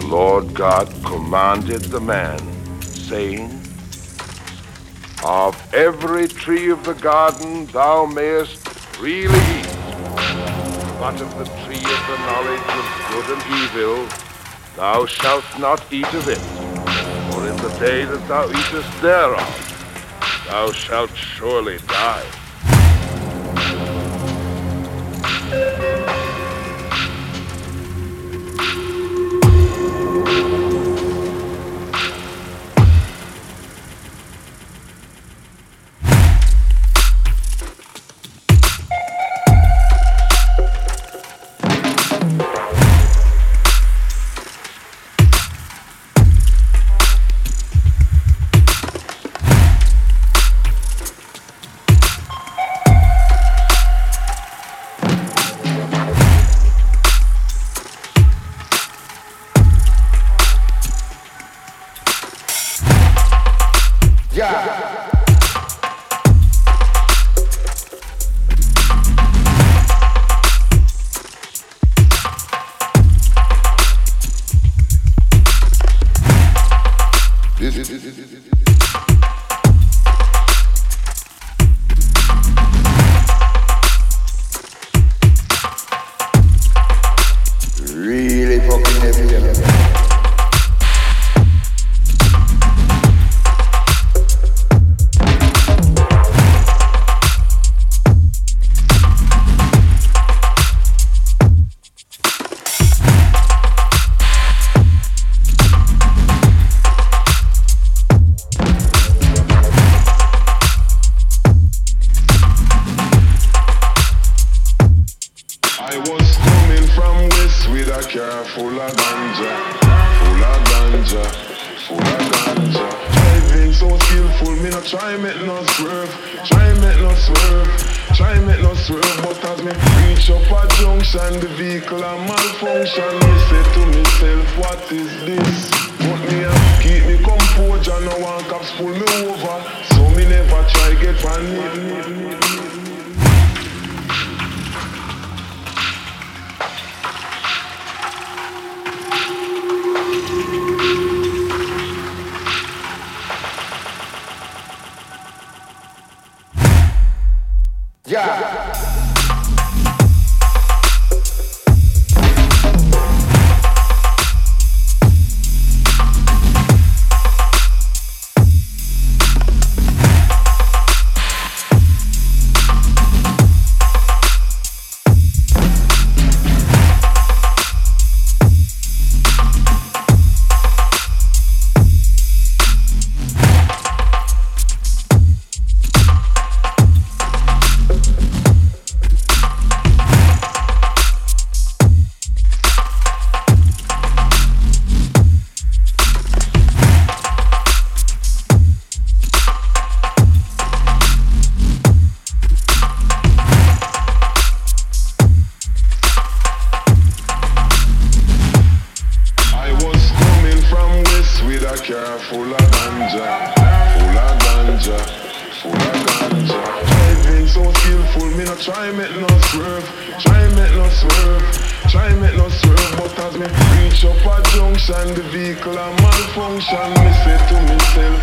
the Lord God commanded the man, saying, Of every tree of the garden thou mayest freely eat, but of the tree of the knowledge of good and evil thou shalt not eat of it, for in the day that thou eatest thereof thou shalt surely die.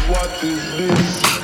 What is this?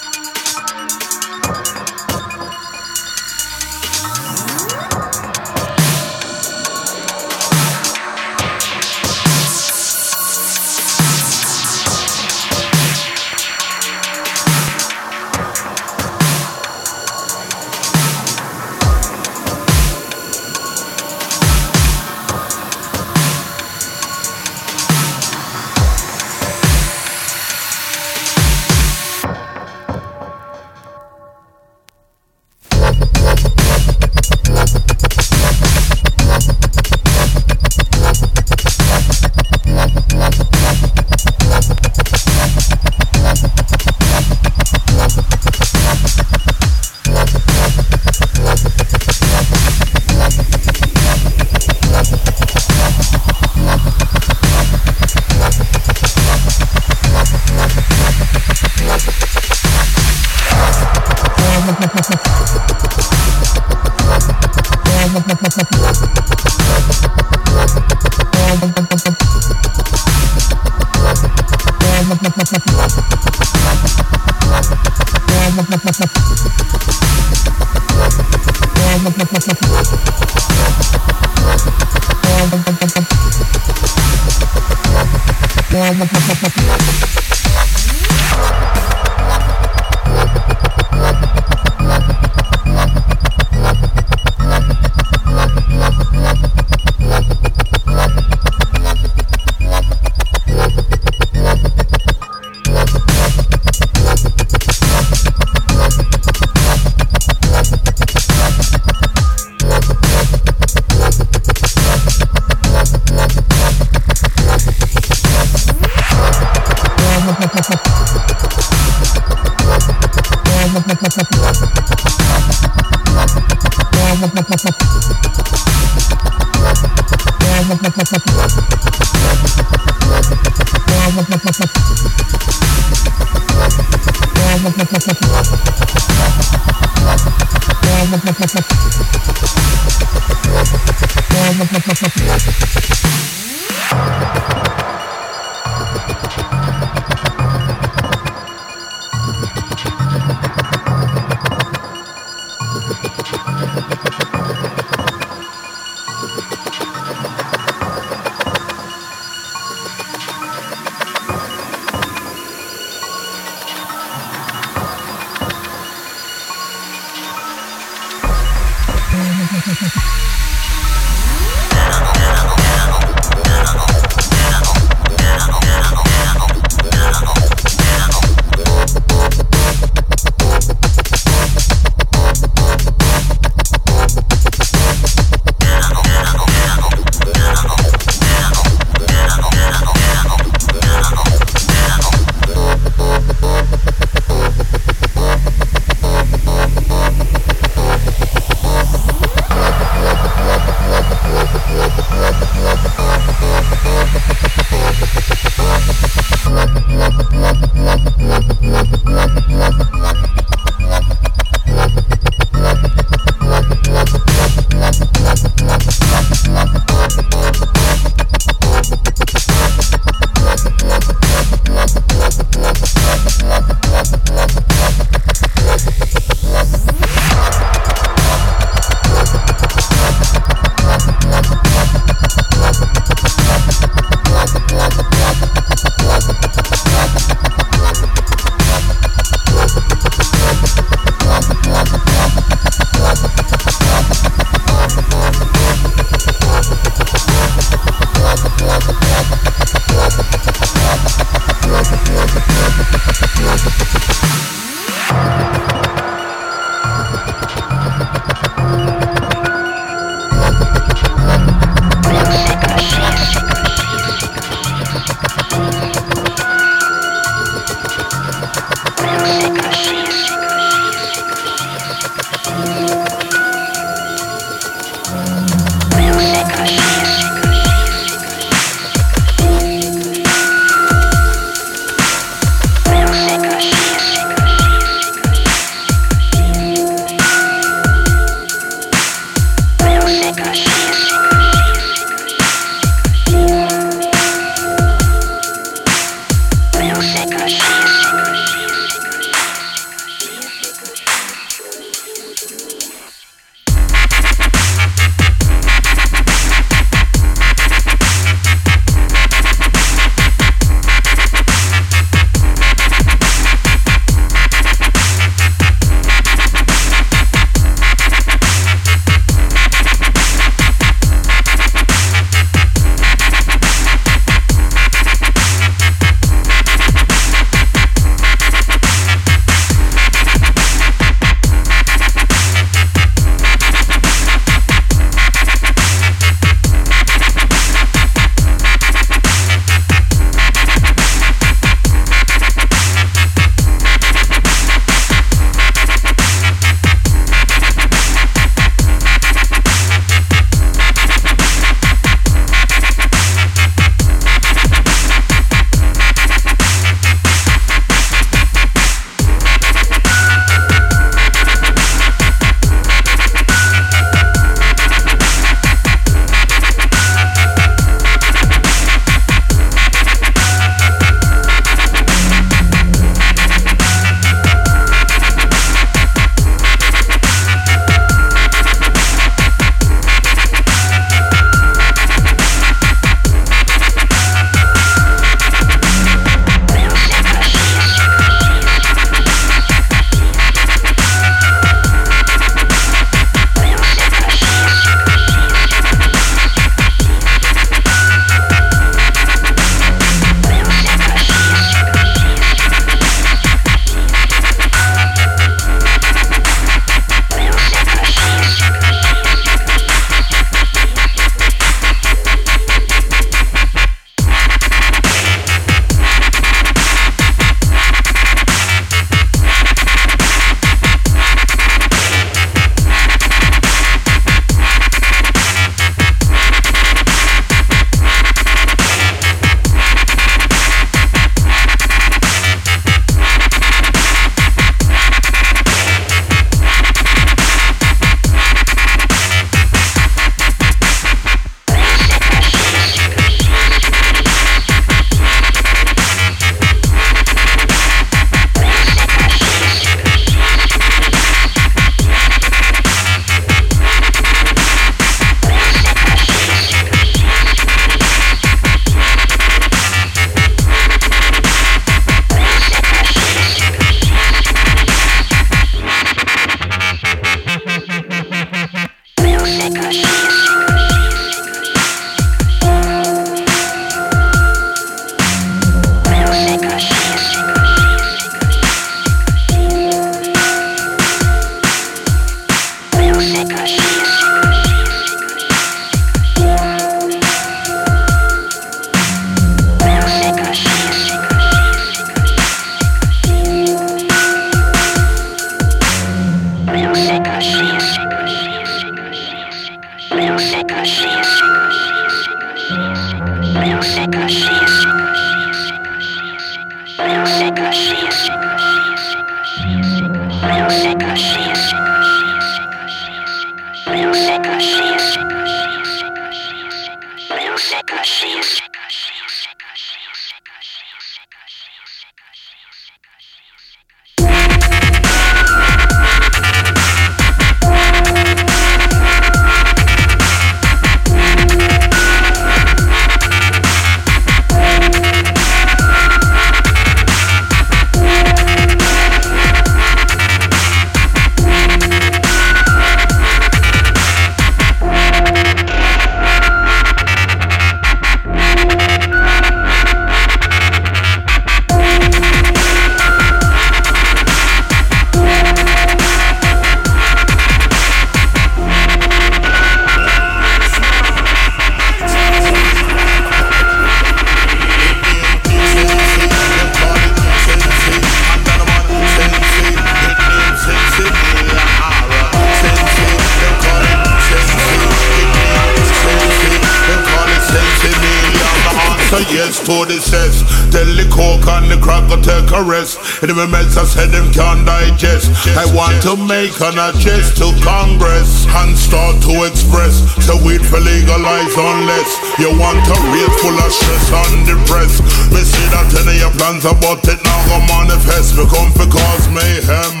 I want to make an address to Congress and start to express the weed for legalize unless you want to real full of stress and depressed. Me see that any of your plans about it now go manifest. Me come for cause mayhem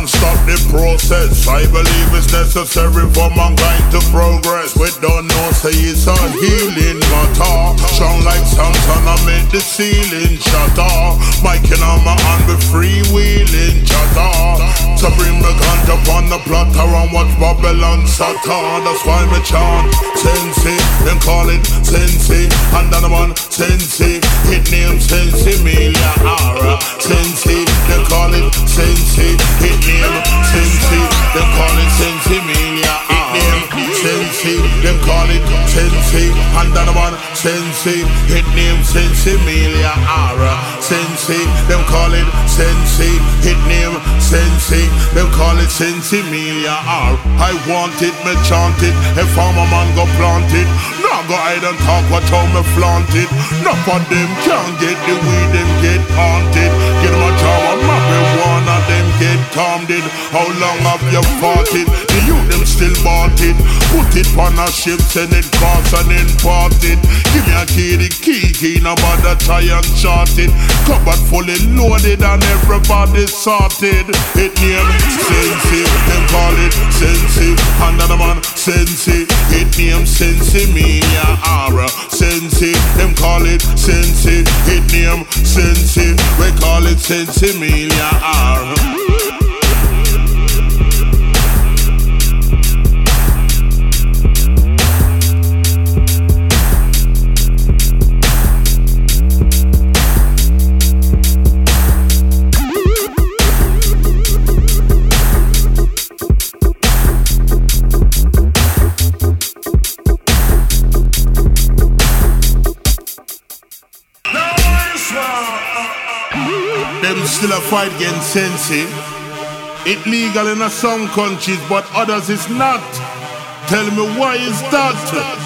and stop the process. I believe it's necessary for mankind to progress. We don't know say it's a healing matter. Strong like Samson, I made the ceiling shatter. Mike and I'm on freewheeling chatter. So bring the gun upon the platter and watch Babylon Satan. That's why me chant Sensi, then call it Sensi. And then one Sensi, hit name Sensi Milia Ara. Sensi, then call it Sensi, hit name Sensi, then call it Sensi Milia Sensi, then call it Sensi. And then one Sensi, hit name Sensi Milia Ara. Sensi, them call it Sensi, hit name Sensi, them call it Sensi Melia R. I want it, me chant it, if I'm a man go plant it. No go hide and talk what how me flaunt it. None of them can get the weed, them get haunted. Get them a job, marijuana, them get calmed it. How long have you fought it? The youth them still bought it. Put it on a ship, send it cross and import it. Give me a key, the key, key, no bother try and short it. Cupboard fully loaded and everybody sorted. It name Sensi, them call it Sensi. Another man Sensi, it name Sensi Mia Ara. Sensi, them call it Sensi. It name Sensi, we call it Sensi Mia Ara. still fight against Sensi. It legal in some countries, but others is not. Tell me why is that?